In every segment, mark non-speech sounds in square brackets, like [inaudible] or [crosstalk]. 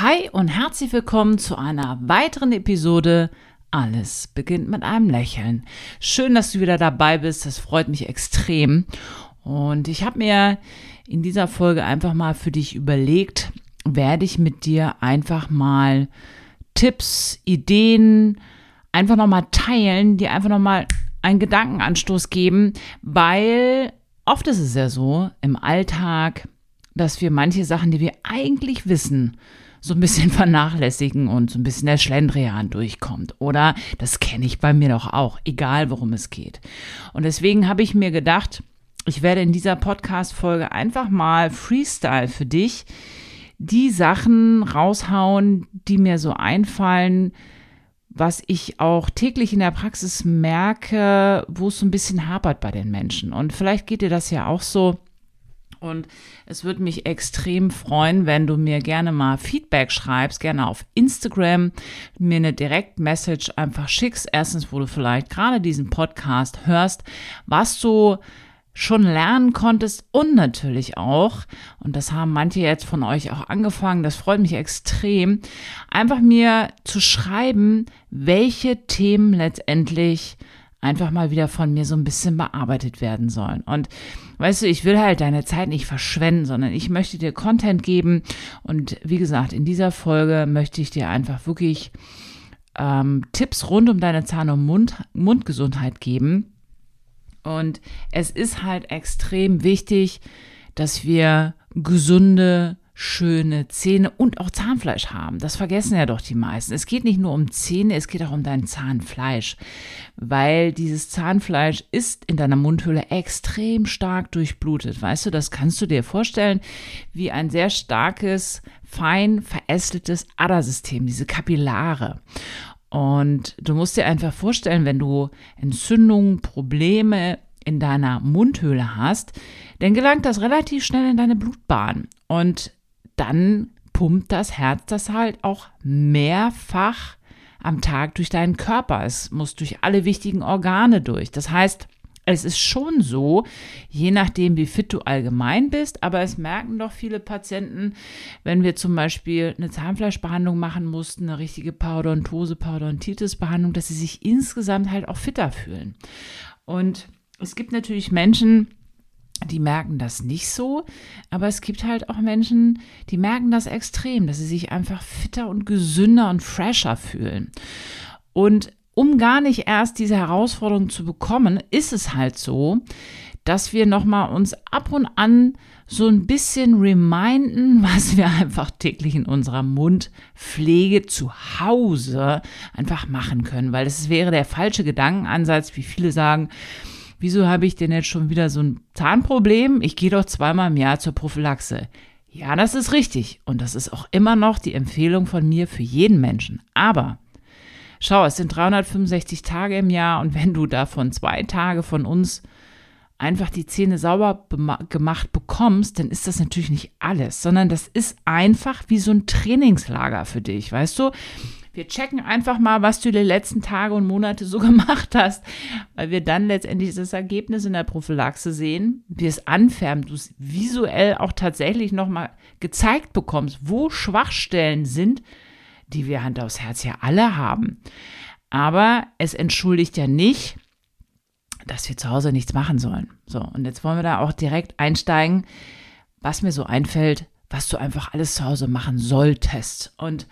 Hi und herzlich willkommen zu einer weiteren Episode. Alles beginnt mit einem Lächeln. Schön, dass du wieder dabei bist. Das freut mich extrem. Und ich habe mir in dieser Folge einfach mal für dich überlegt, werde ich mit dir einfach mal Tipps, Ideen einfach nochmal teilen, die einfach nochmal einen Gedankenanstoß geben, weil oft ist es ja so im Alltag, dass wir manche Sachen, die wir eigentlich wissen, so ein bisschen [laughs] vernachlässigen und so ein bisschen der Schlendrian durchkommt. Oder das kenne ich bei mir doch auch, egal worum es geht. Und deswegen habe ich mir gedacht, ich werde in dieser Podcast-Folge einfach mal Freestyle für dich die Sachen raushauen, die mir so einfallen, was ich auch täglich in der Praxis merke, wo es so ein bisschen hapert bei den Menschen. Und vielleicht geht dir das ja auch so. Und es würde mich extrem freuen, wenn du mir gerne mal Feedback schreibst, gerne auf Instagram, mir eine Direct-Message einfach schickst. Erstens, wo du vielleicht gerade diesen Podcast hörst, was du schon lernen konntest und natürlich auch, und das haben manche jetzt von euch auch angefangen, das freut mich extrem, einfach mir zu schreiben, welche Themen letztendlich einfach mal wieder von mir so ein bisschen bearbeitet werden sollen. Und weißt du, ich will halt deine Zeit nicht verschwenden, sondern ich möchte dir Content geben. Und wie gesagt, in dieser Folge möchte ich dir einfach wirklich ähm, Tipps rund um deine Zahn- und Mund Mundgesundheit geben. Und es ist halt extrem wichtig, dass wir gesunde schöne Zähne und auch Zahnfleisch haben. Das vergessen ja doch die meisten. Es geht nicht nur um Zähne, es geht auch um dein Zahnfleisch, weil dieses Zahnfleisch ist in deiner Mundhöhle extrem stark durchblutet. Weißt du, das kannst du dir vorstellen wie ein sehr starkes, fein verästeltes Adersystem, diese Kapillare. Und du musst dir einfach vorstellen, wenn du Entzündungen, Probleme in deiner Mundhöhle hast, dann gelangt das relativ schnell in deine Blutbahn. Und dann pumpt das Herz das halt auch mehrfach am Tag durch deinen Körper. Es muss durch alle wichtigen Organe durch. Das heißt, es ist schon so, je nachdem, wie fit du allgemein bist, aber es merken doch viele Patienten, wenn wir zum Beispiel eine Zahnfleischbehandlung machen mussten, eine richtige Parodontose, Parodontitis-Behandlung, dass sie sich insgesamt halt auch fitter fühlen. Und es gibt natürlich Menschen, die merken das nicht so, aber es gibt halt auch Menschen, die merken das extrem, dass sie sich einfach fitter und gesünder und fresher fühlen. Und um gar nicht erst diese Herausforderung zu bekommen, ist es halt so, dass wir nochmal uns ab und an so ein bisschen reminden, [laughs] was wir einfach täglich in unserer Mundpflege zu Hause einfach machen können, weil es wäre der falsche Gedankenansatz, wie viele sagen, wieso habe ich denn jetzt schon wieder so ein Zahnproblem? Ich gehe doch zweimal im Jahr zur Prophylaxe. Ja, das ist richtig. Und das ist auch immer noch die Empfehlung von mir für jeden Menschen. Aber schau, es sind 365 Tage im Jahr und wenn du davon zwei Tage von uns einfach die Zähne sauber gemacht bekommst, dann ist das natürlich nicht alles, sondern das ist einfach wie so ein Trainingslager für dich, weißt du? Wir checken einfach mal, was du die letzten Tage und Monate so [laughs] gemacht hast, weil wir dann letztendlich das Ergebnis in der Prophylaxe sehen, wie es anfärbt, du es visuell auch tatsächlich nochmal gezeigt bekommst, wo Schwachstellen sind, die wir Hand aufs Herz ja alle haben. Aber es entschuldigt ja nicht, dass wir zu Hause nichts machen sollen. So, und jetzt wollen wir da auch direkt einsteigen, was mir so einfällt, was du einfach alles zu Hause machen solltest. Und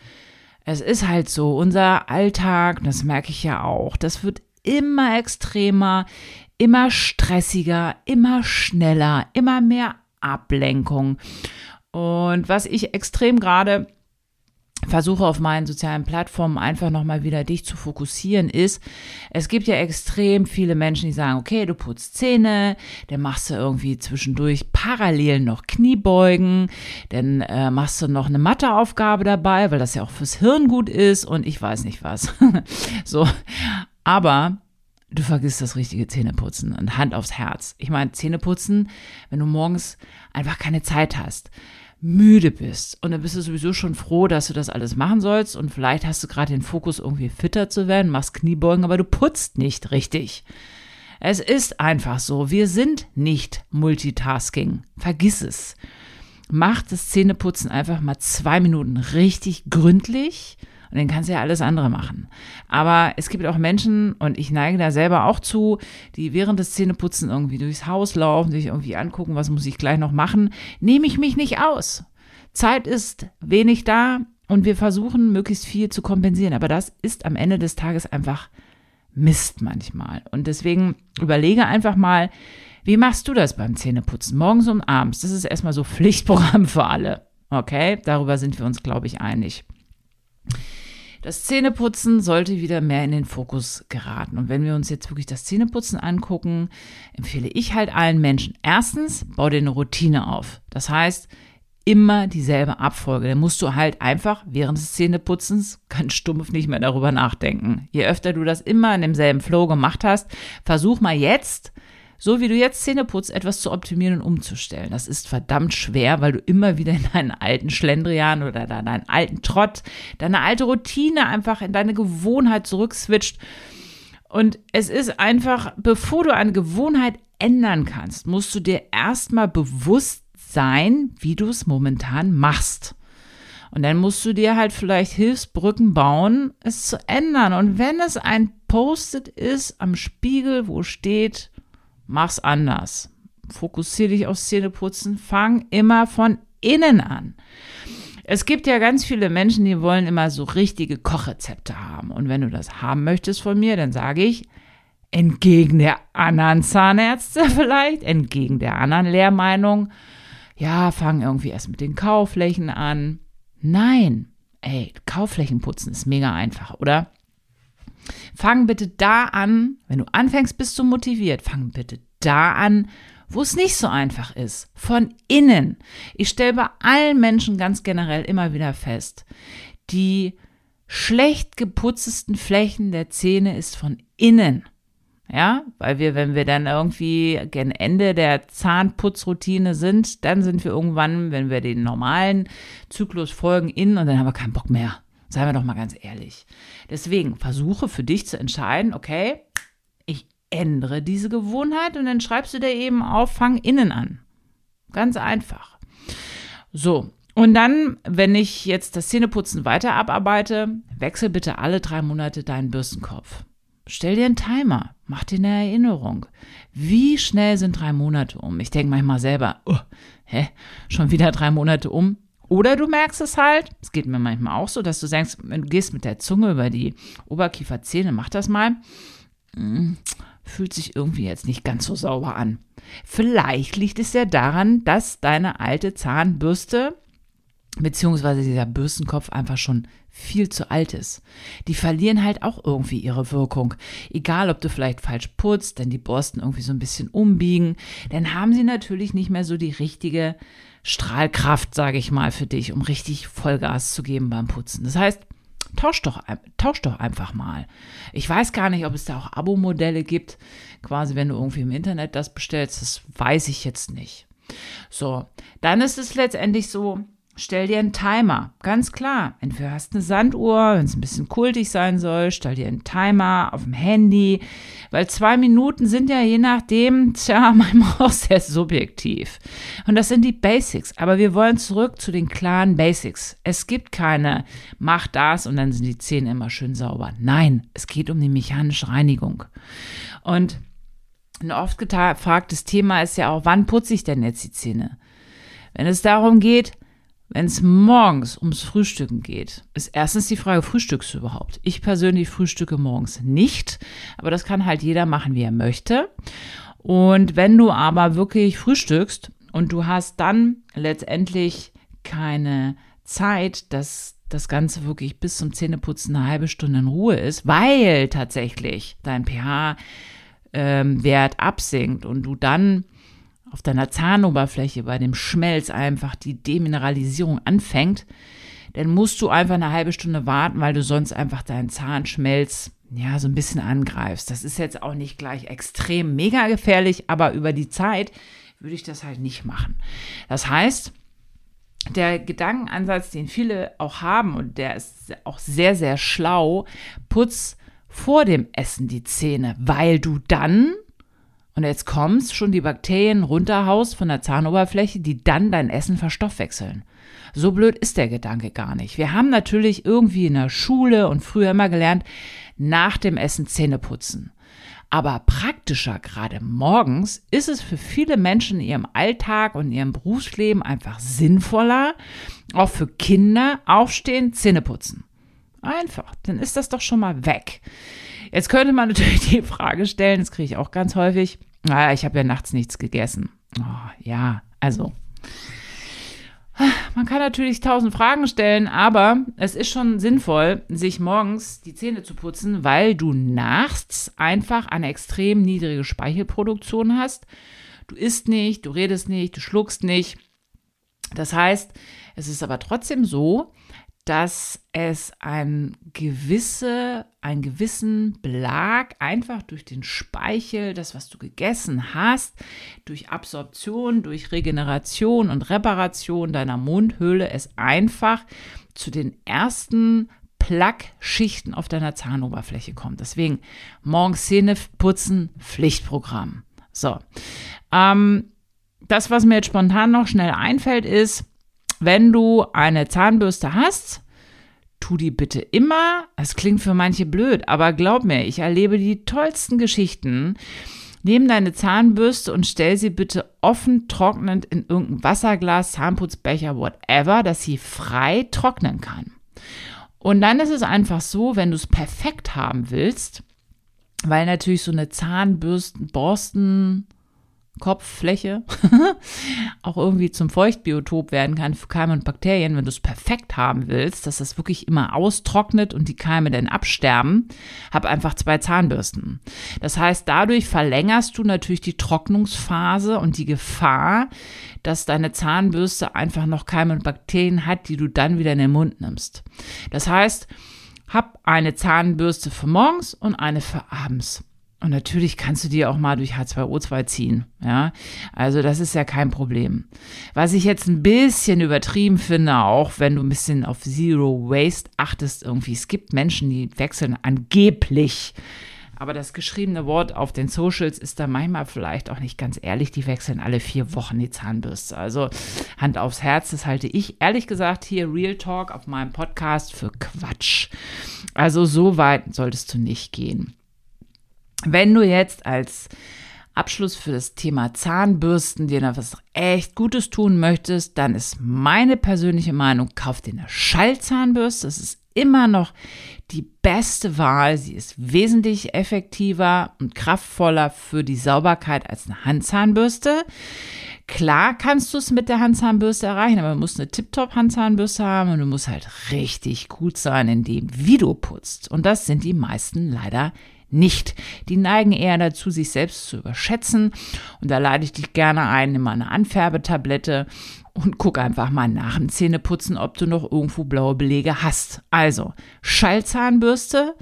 es ist halt so, unser Alltag, das merke ich ja auch, das wird immer extremer, immer stressiger, immer schneller, immer mehr Ablenkung. Und was ich extrem gerade versuche auf meinen sozialen Plattformen einfach nochmal wieder dich zu fokussieren, ist, es gibt ja extrem viele Menschen, die sagen, okay, du putzt Zähne, dann machst du irgendwie zwischendurch parallel noch Kniebeugen, dann äh, machst du noch eine Matheaufgabe dabei, weil das ja auch fürs Hirn gut ist und ich weiß nicht was. [laughs] so, aber du vergisst das richtige Zähneputzen und Hand aufs Herz. Ich meine, Zähneputzen, wenn du morgens einfach keine Zeit hast müde bist. Und dann bist du sowieso schon froh, dass du das alles machen sollst. Und vielleicht hast du gerade den Fokus, irgendwie fitter zu werden, machst Kniebeugen, aber du putzt nicht richtig. Es ist einfach so. Wir sind nicht Multitasking. Vergiss es. mach das Zähneputzen einfach mal zwei Minuten richtig gründlich und dann kannst du ja alles andere machen. Aber es gibt auch Menschen, und ich neige da selber auch zu, die während des Zähneputzen irgendwie durchs Haus laufen, sich irgendwie angucken, was muss ich gleich noch machen. Nehme ich mich nicht aus. Zeit ist wenig da und wir versuchen möglichst viel zu kompensieren. Aber das ist am Ende des Tages einfach Mist manchmal. Und deswegen überlege einfach mal, wie machst du das beim Zähneputzen? Morgens und abends. Das ist erstmal so Pflichtprogramm für alle. Okay, darüber sind wir uns, glaube ich, einig. Das Zähneputzen sollte wieder mehr in den Fokus geraten. Und wenn wir uns jetzt wirklich das Zähneputzen angucken, empfehle ich halt allen Menschen. Erstens, bau dir eine Routine auf. Das heißt, immer dieselbe Abfolge. Dann musst du halt einfach während des Zähneputzens ganz stumpf nicht mehr darüber nachdenken. Je öfter du das immer in demselben Flow gemacht hast, versuch mal jetzt so wie du jetzt Zähne putzt, etwas zu optimieren und umzustellen. Das ist verdammt schwer, weil du immer wieder in deinen alten Schlendrian oder deinen alten Trott, deine alte Routine einfach in deine Gewohnheit zurückswitcht. Und es ist einfach, bevor du eine Gewohnheit ändern kannst, musst du dir erstmal bewusst sein, wie du es momentan machst. Und dann musst du dir halt vielleicht Hilfsbrücken bauen, es zu ändern. Und wenn es ein Post-it ist am Spiegel, wo steht, mach's anders. Fokussiere dich aufs Zähneputzen. Fang immer von innen an. Es gibt ja ganz viele Menschen, die wollen immer so richtige Kochrezepte haben. Und wenn du das haben möchtest von mir, dann sage ich, entgegen der anderen Zahnärzte [laughs] vielleicht, entgegen der anderen Lehrmeinung, ja, fang irgendwie erst mit den Kauflächen an. Nein, ey, Kaufflächen putzen ist mega einfach, oder? Fang bitte da an, wenn du anfängst, bist du motiviert. Fang bitte da an, wo es nicht so einfach ist. Von innen. Ich stelle bei allen Menschen ganz generell immer wieder fest, die schlecht geputztesten Flächen der Zähne ist von innen. Ja, weil wir, wenn wir dann irgendwie gen Ende der Zahnputzroutine sind, dann sind wir irgendwann, wenn wir den normalen Zyklus folgen, innen und dann haben wir keinen Bock mehr. Seien wir doch mal ganz ehrlich. Deswegen versuche für dich zu entscheiden, okay, ich ändere diese Gewohnheit und dann schreibst du dir eben auf, fang innen an. Ganz einfach. So, und dann, wenn ich jetzt das Zähneputzen weiter abarbeite, wechsel bitte alle drei Monate deinen Bürstenkopf. Stell dir einen Timer, mach dir eine Erinnerung. Wie schnell sind drei Monate um? Ich denke manchmal selber, oh, hä, schon wieder drei Monate um? Oder du merkst es halt, es geht mir manchmal auch so, dass du denkst, wenn du gehst mit der Zunge über die Oberkieferzähne, mach das mal, hm, fühlt sich irgendwie jetzt nicht ganz so sauber an. Vielleicht liegt es ja daran, dass deine alte Zahnbürste beziehungsweise dieser Bürstenkopf einfach schon viel zu alt ist. Die verlieren halt auch irgendwie ihre Wirkung. Egal, ob du vielleicht falsch putzt, denn die Borsten irgendwie so ein bisschen umbiegen, dann haben sie natürlich nicht mehr so die richtige Strahlkraft, sage ich mal, für dich, um richtig Vollgas zu geben beim Putzen. Das heißt, tausch doch, tausch doch einfach mal. Ich weiß gar nicht, ob es da auch Abo-Modelle gibt, quasi wenn du irgendwie im Internet das bestellst, das weiß ich jetzt nicht. So, dann ist es letztendlich so, Stell dir einen Timer, ganz klar. Entweder hast eine Sanduhr, wenn es ein bisschen kultig sein soll, stell dir einen Timer auf dem Handy, weil zwei Minuten sind ja je nachdem, [laughs] tja, manchmal auch sehr subjektiv. Und das sind die Basics. Aber wir wollen zurück zu den klaren Basics. Es gibt keine, mach das und dann sind die Zähne immer schön sauber. Nein, es geht um die mechanische Reinigung. Und ein oft gefragtes Thema ist ja auch, wann putze ich denn jetzt die Zähne? Wenn es darum geht, wenn es morgens ums Frühstücken geht, ist erstens die Frage, frühstückst du überhaupt? Ich persönlich frühstücke morgens nicht, aber das kann halt jeder machen, wie er möchte. Und wenn du aber wirklich frühstückst und du hast dann letztendlich keine Zeit, dass das Ganze wirklich bis zum Zähneputzen eine halbe Stunde in Ruhe ist, weil tatsächlich dein pH-Wert ähm, absinkt und du dann auf deiner Zahnoberfläche bei dem Schmelz einfach die Demineralisierung anfängt, dann musst du einfach eine halbe Stunde warten, weil du sonst einfach deinen Zahnschmelz ja so ein bisschen angreifst. Das ist jetzt auch nicht gleich extrem mega gefährlich, aber über die Zeit würde ich das halt nicht machen. Das heißt, der Gedankenansatz, den viele auch haben und der ist auch sehr, sehr schlau, putz vor dem Essen die Zähne, weil du dann Und jetzt kommst schon die Bakterien runterhaust von der Zahnoberfläche, die dann dein Essen verstoffwechseln. So blöd ist der Gedanke gar nicht. Wir haben natürlich irgendwie in der Schule und früher immer gelernt, nach dem Essen Zähne putzen. Aber praktischer, gerade morgens, ist es für viele Menschen in ihrem Alltag und ihrem Berufsleben einfach sinnvoller, auch für Kinder, aufstehen, Zähne putzen. Einfach, dann ist das doch schon mal weg. Jetzt könnte man [laughs] natürlich die Frage stellen, das kriege ich auch ganz häufig, naja, ich habe ja nachts nichts gegessen. Oh, ja, also man kann natürlich tausend Fragen stellen, aber es ist schon sinnvoll, sich morgens die Zähne zu putzen, weil du nachts einfach eine extrem niedrige Speichelproduktion hast. Du isst nicht, du redest nicht, du schluckst nicht. Das heißt, es ist aber trotzdem so, dass es ein gewisse, einen gewissen Belag einfach durch den Speichel, das, was du gegessen hast, durch Absorption, durch Regeneration und Reparation deiner Mundhöhle, es einfach zu den ersten Plaque-Schichten auf deiner Zahnoberfläche kommt. Deswegen morgens Zähne putzen, Pflichtprogramm. So. Ähm, das, was mir jetzt spontan noch schnell einfällt, ist, wenn du eine Zahnbürste hast, tu die bitte immer. Es klingt für manche blöd, aber glaub mir, ich erlebe die tollsten Geschichten. Nimm deine Zahnbürste und stell sie bitte offen trocknend in irgendein Wasserglas, Zahnputzbecher, whatever, dass sie frei trocknen kann. Und dann ist es einfach so, wenn du es perfekt haben willst, weil natürlich so eine Zahnbürsten, Borsten, Kopffläche [laughs] auch irgendwie zum Feuchtbiotop werden kann für Keime und Bakterien, wenn du es perfekt haben willst, dass das wirklich immer austrocknet und die Keime dann absterben, hab einfach zwei Zahnbürsten. Das heißt, dadurch verlängerst du natürlich die Trocknungsphase und die Gefahr, dass deine Zahnbürste einfach noch Keime und Bakterien hat, die du dann wieder in den Mund nimmst. Das heißt, hab eine Zahnbürste für morgens und eine für abends. Und natürlich kannst du die auch mal durch H2O2 ziehen. Ja, also das ist ja kein Problem. Was ich jetzt ein bisschen übertrieben finde, auch wenn du ein bisschen auf Zero Waste achtest, irgendwie. Es gibt Menschen, die wechseln angeblich. Aber das geschriebene Wort auf den Socials ist da manchmal vielleicht auch nicht ganz ehrlich. Die wechseln alle vier Wochen die Zahnbürste. Also Hand aufs Herz, das halte ich ehrlich gesagt hier Real Talk auf meinem Podcast für Quatsch. Also so weit solltest du nicht gehen. Wenn du jetzt als Abschluss für das Thema Zahnbürsten dir noch was echt Gutes tun möchtest, dann ist meine persönliche Meinung, kauf dir eine Schallzahnbürste. Das ist immer noch die beste Wahl. Sie ist wesentlich effektiver und kraftvoller für die Sauberkeit als eine Handzahnbürste. Klar kannst du es mit der Handzahnbürste erreichen, aber du musst eine Tip-Top-Handzahnbürste haben und du musst halt richtig gut sein in dem, wie du putzt. Und das sind die meisten leider nicht. Die neigen eher dazu, sich selbst zu überschätzen. Und da lade ich dich gerne ein, nimm mal eine Anfärbetablette und guck einfach mal nach dem Zähneputzen, ob du noch irgendwo blaue Belege hast. Also, Schallzahnbürste,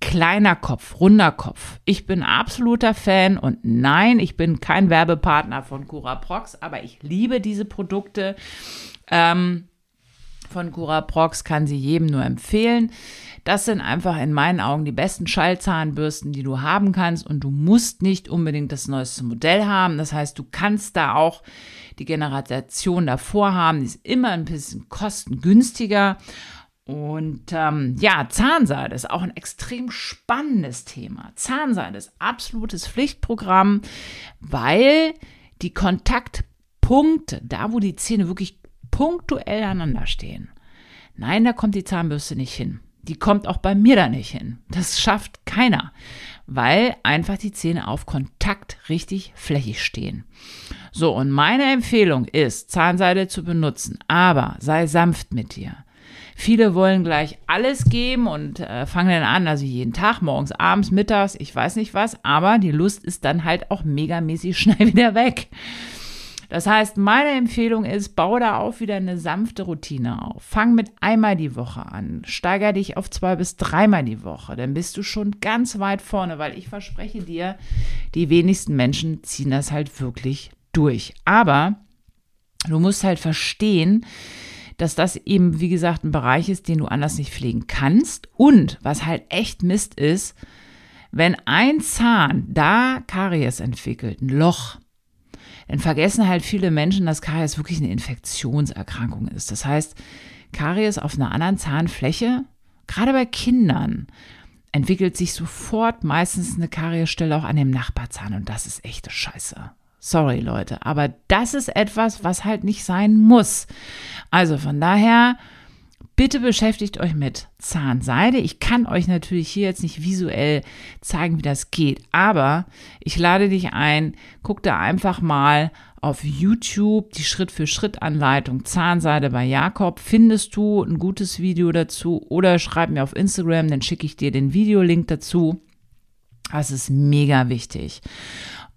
kleiner Kopf, runder Kopf. Ich bin absoluter Fan und nein, ich bin kein Werbepartner von Curaprox, aber ich liebe diese Produkte. Ähm, von Curaprox kann sie jedem nur empfehlen. Das sind einfach in meinen Augen die besten Schallzahnbürsten, die du haben kannst und du musst nicht unbedingt das neueste Modell haben. Das heißt, du kannst da auch die Generation davor haben, die ist immer ein bisschen kostengünstiger. Und ähm, ja, Zahnseide ist auch ein extrem spannendes Thema. Zahnseide ist absolutes Pflichtprogramm, weil die Kontaktpunkte, da wo die Zähne wirklich punktuell aneinander stehen, nein, da kommt die Zahnbürste nicht hin die kommt auch bei mir da nicht hin. Das schafft keiner, weil einfach die Zähne auf Kontakt richtig flächig stehen. So, und meine Empfehlung ist, Zahnseide zu benutzen, aber sei sanft mit dir. Viele wollen gleich alles geben und äh, fangen dann an, also jeden Tag, morgens, abends, mittags, ich weiß nicht was, aber die Lust ist dann halt auch megamäßig [laughs] schnell wieder weg. Das heißt, meine Empfehlung ist, baue da auch wieder eine sanfte Routine auf. Fang mit einmal die Woche an. Steiger dich auf zwei bis dreimal die Woche. Dann bist du schon ganz weit vorne, weil ich verspreche dir, die wenigsten Menschen ziehen das halt wirklich durch. Aber du musst halt verstehen, dass das eben, wie gesagt, ein Bereich ist, den du anders nicht pflegen kannst. Und was halt echt Mist ist, Wenn ein Zahn da Karies entwickelt, ein Loch, dann vergessen halt viele Menschen, dass Karies wirklich eine Infektionserkrankung ist. Das heißt, Karies auf einer anderen Zahnfläche, gerade bei Kindern, entwickelt sich sofort meistens eine Kariesstelle auch an dem Nachbarzahn und das ist echte Scheiße. Sorry Leute, aber das ist etwas, was halt nicht sein muss. Also von daher, bitte beschäftigt euch mit Zahnseide. Ich kann euch natürlich hier jetzt nicht visuell zeigen, wie das geht, aber ich lade dich ein, guck da einfach mal auf YouTube die Schritt-für-Schritt-Anleitung Zahnseide bei Jakob. Findest du ein gutes Video dazu oder schreib mir auf Instagram, dann schicke ich dir den Videolink dazu. Das ist mega wichtig.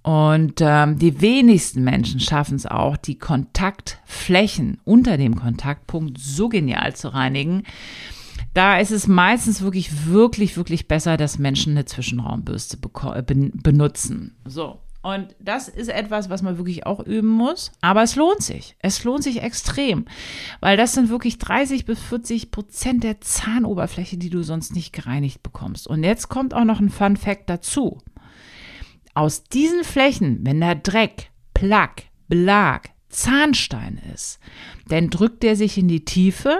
Und ähm, die wenigsten Menschen schaffen es auch, die Kontaktflächen unter dem Kontaktpunkt so genial zu reinigen. Da ist es meistens wirklich, wirklich, wirklich besser, dass Menschen eine Zwischenraumbürste benutzen. So. Und das ist etwas, was man wirklich auch üben muss. Aber es lohnt sich. Es lohnt sich extrem. Weil das sind wirklich 30 bis 40 Prozent der Zahnoberfläche, die du sonst nicht gereinigt bekommst. Und jetzt kommt auch noch ein Fun Fact dazu. Aus diesen Flächen, wenn da Dreck, Plack, Belag, Zahnstein ist, dann drückt der sich in die Tiefe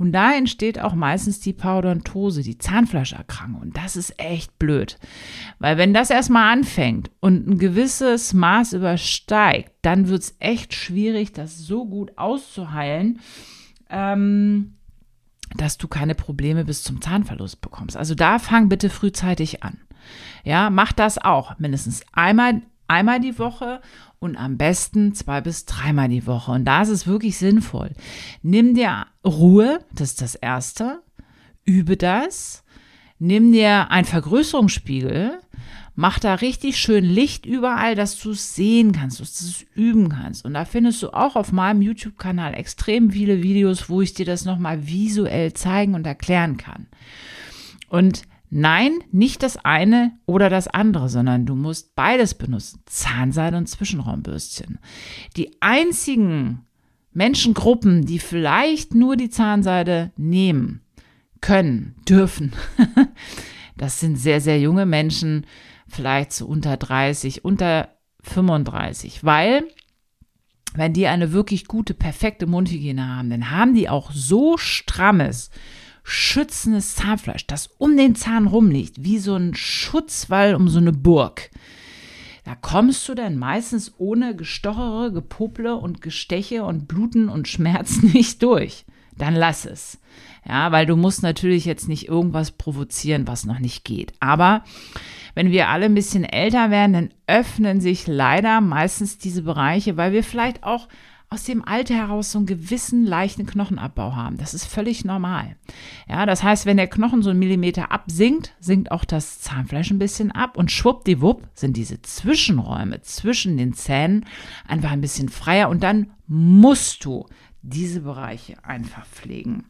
und da entsteht auch meistens die Parodontose, die Zahnfleischerkrankung. Und das ist echt blöd. Weil wenn das erstmal anfängt und ein gewisses Maß übersteigt, dann wird es echt schwierig, das so gut auszuheilen, ähm, dass du keine Probleme bis zum Zahnverlust bekommst. Also da fang bitte frühzeitig an. Ja, mach das auch mindestens einmal einmal die Woche und am besten zwei bis dreimal die Woche. Und da ist es wirklich sinnvoll. Nimm dir Ruhe, das ist das Erste. Übe das. Nimm dir einen Vergrößerungsspiegel. Mach da richtig schön Licht überall, dass du es sehen kannst, dass du es üben kannst. Und da findest du auch auf meinem YouTube-Kanal extrem viele Videos, wo ich dir das nochmal visuell zeigen und erklären kann. Und Nein, nicht das eine oder das andere, sondern du musst beides benutzen. Zahnseide und Zwischenraumbürstchen. Die einzigen Menschengruppen, die vielleicht nur die Zahnseide nehmen können, dürfen, [laughs] das sind sehr, sehr junge Menschen, vielleicht so unter 30, unter 35, weil wenn die eine wirklich gute, perfekte Mundhygiene haben, dann haben die auch so strammes, schützendes Zahnfleisch, das um den Zahn rumliegt, wie so ein Schutzwall um so eine Burg. Da kommst du dann meistens ohne Gestochere, Gepuple und Gesteche und Bluten und Schmerzen [laughs] nicht durch. Dann lass es. Ja, weil du musst natürlich jetzt nicht irgendwas provozieren, was noch nicht geht. Aber wenn wir alle ein bisschen älter werden, dann öffnen sich leider meistens diese Bereiche, weil wir vielleicht auch aus dem Alter heraus so einen gewissen leichten Knochenabbau haben. Das ist völlig normal. Ja, das heißt, wenn der Knochen so einen Millimeter absinkt, sinkt auch das Zahnfleisch ein bisschen ab und schwuppdiwupp sind diese Zwischenräume zwischen den Zähnen einfach ein bisschen freier und dann musst du diese Bereiche einfach pflegen.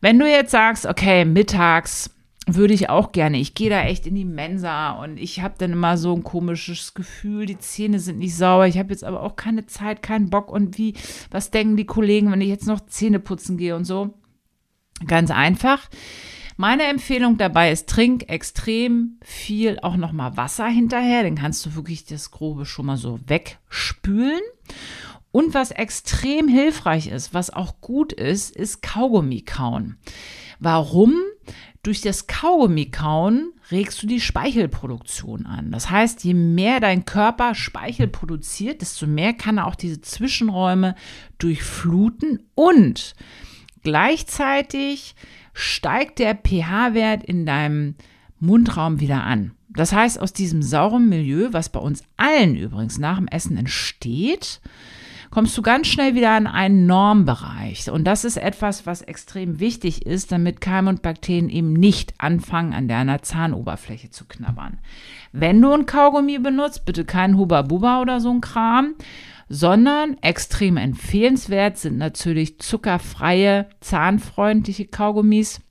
Wenn du jetzt sagst, okay, mittags würde ich auch gerne. Ich gehe da echt in die Mensa und ich habe dann immer so ein komisches Gefühl, die Zähne sind nicht sauber. Ich habe jetzt aber auch keine Zeit, keinen Bock und wie, was denken die Kollegen, wenn ich jetzt noch Zähne putzen gehe und so? Ganz einfach. Meine Empfehlung dabei ist, trink extrem viel auch nochmal Wasser hinterher. Dann kannst du wirklich das Grobe schon mal so wegspülen. Und was extrem hilfreich ist, was auch gut ist, ist Kaugummi kauen. Warum? Durch das Kaugummi kauen regst du die Speichelproduktion an. Das heißt, je mehr dein Körper Speichel produziert, desto mehr kann er auch diese Zwischenräume durchfluten und gleichzeitig steigt der pH-Wert in deinem Mundraum wieder an. Das heißt, aus diesem sauren Milieu, was bei uns allen übrigens nach dem Essen entsteht, kommst du ganz schnell wieder in einen Normbereich. Und das ist etwas, was extrem wichtig ist, damit Keime und Bakterien eben nicht anfangen, an deiner Zahnoberfläche zu knabbern. Wenn du ein Kaugummi benutzt, bitte kein Huba Buba oder so ein Kram, sondern extrem empfehlenswert sind natürlich zuckerfreie, zahnfreundliche Kaugummis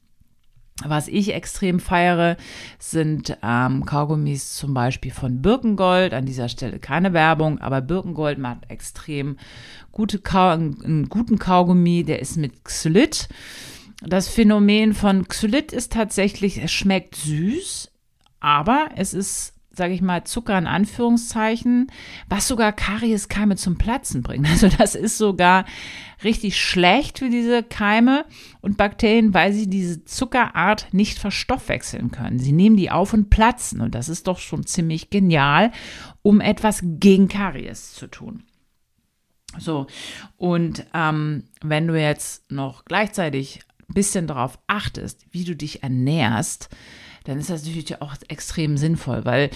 was ich extrem feiere, sind ähm, Kaugummis zum Beispiel von Birkengold. An dieser Stelle keine Werbung, aber Birkengold macht extrem gute Kau einen guten Kaugummi. Der ist mit Xylit. Das Phänomen von Xylit ist tatsächlich, es schmeckt süß, aber es ist sage ich mal, Zucker in Anführungszeichen, was sogar Karieskeime zum Platzen bringt. [laughs] Also das ist sogar richtig schlecht für diese Keime und Bakterien, weil sie diese Zuckerart nicht verstoffwechseln können. Sie nehmen die auf und platzen und das ist doch schon ziemlich genial, um etwas gegen Karies zu tun. So, und ähm, wenn du jetzt noch gleichzeitig ein bisschen darauf achtest, wie du dich ernährst, dann ist das natürlich auch extrem sinnvoll, weil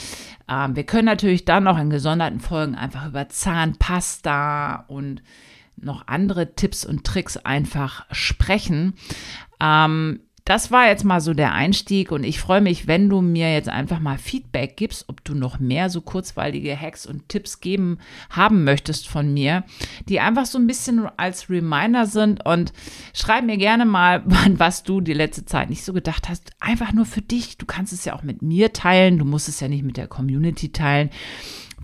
ähm, wir können natürlich dann noch in gesonderten Folgen einfach über Zahnpasta und noch andere Tipps und Tricks einfach sprechen. Ähm, das war jetzt mal so der Einstieg und ich freue mich, wenn du mir jetzt einfach mal Feedback gibst, ob du noch mehr so kurzweilige Hacks und Tipps geben haben möchtest von mir, die einfach so ein bisschen als Reminder sind. Und schreib mir gerne mal, [laughs] was du die letzte Zeit nicht so gedacht hast, einfach nur für dich. Du kannst es ja auch mit mir teilen, du musst es ja nicht mit der Community teilen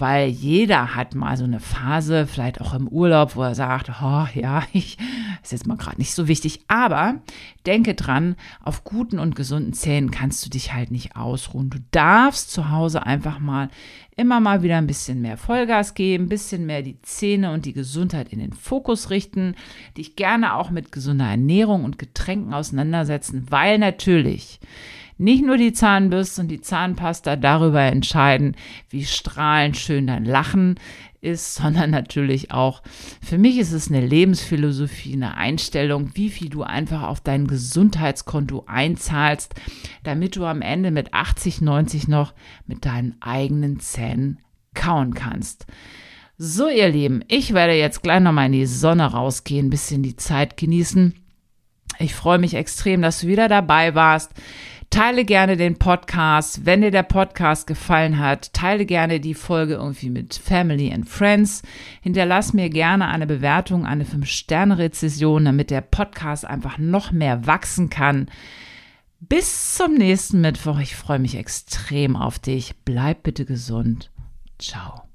weil jeder hat mal so eine Phase, vielleicht auch im Urlaub, wo er sagt, oh, ja, [laughs] ich ist jetzt mal gerade nicht so wichtig, aber denke dran, auf guten und gesunden Zähnen kannst du dich halt nicht ausruhen. Du darfst zu Hause einfach mal immer mal wieder ein bisschen mehr Vollgas geben, ein bisschen mehr die Zähne und die Gesundheit in den Fokus richten, dich gerne auch mit gesunder Ernährung und Getränken auseinandersetzen, weil natürlich nicht nur die Zahnbürste und die Zahnpasta darüber entscheiden, wie strahlend schön dein Lachen ist, [laughs] sondern natürlich auch, für mich ist es eine Lebensphilosophie, eine Einstellung, wie viel du einfach auf dein Gesundheitskonto einzahlst, damit du am Ende mit 80, 90 noch mit deinen eigenen Zähnen kauen kannst. So, ihr Lieben, ich werde jetzt gleich nochmal in die Sonne rausgehen, ein bisschen die Zeit genießen. Ich freue mich extrem, dass du wieder dabei warst. Teile gerne den Podcast. Wenn dir der Podcast gefallen hat, teile gerne die Folge irgendwie mit Family and Friends. Hinterlass mir gerne eine Bewertung, eine 5-Sterne-Rezession, damit der Podcast einfach noch mehr wachsen kann. Bis zum nächsten Mittwoch. Ich freue mich extrem auf dich. Bleib bitte gesund. Ciao.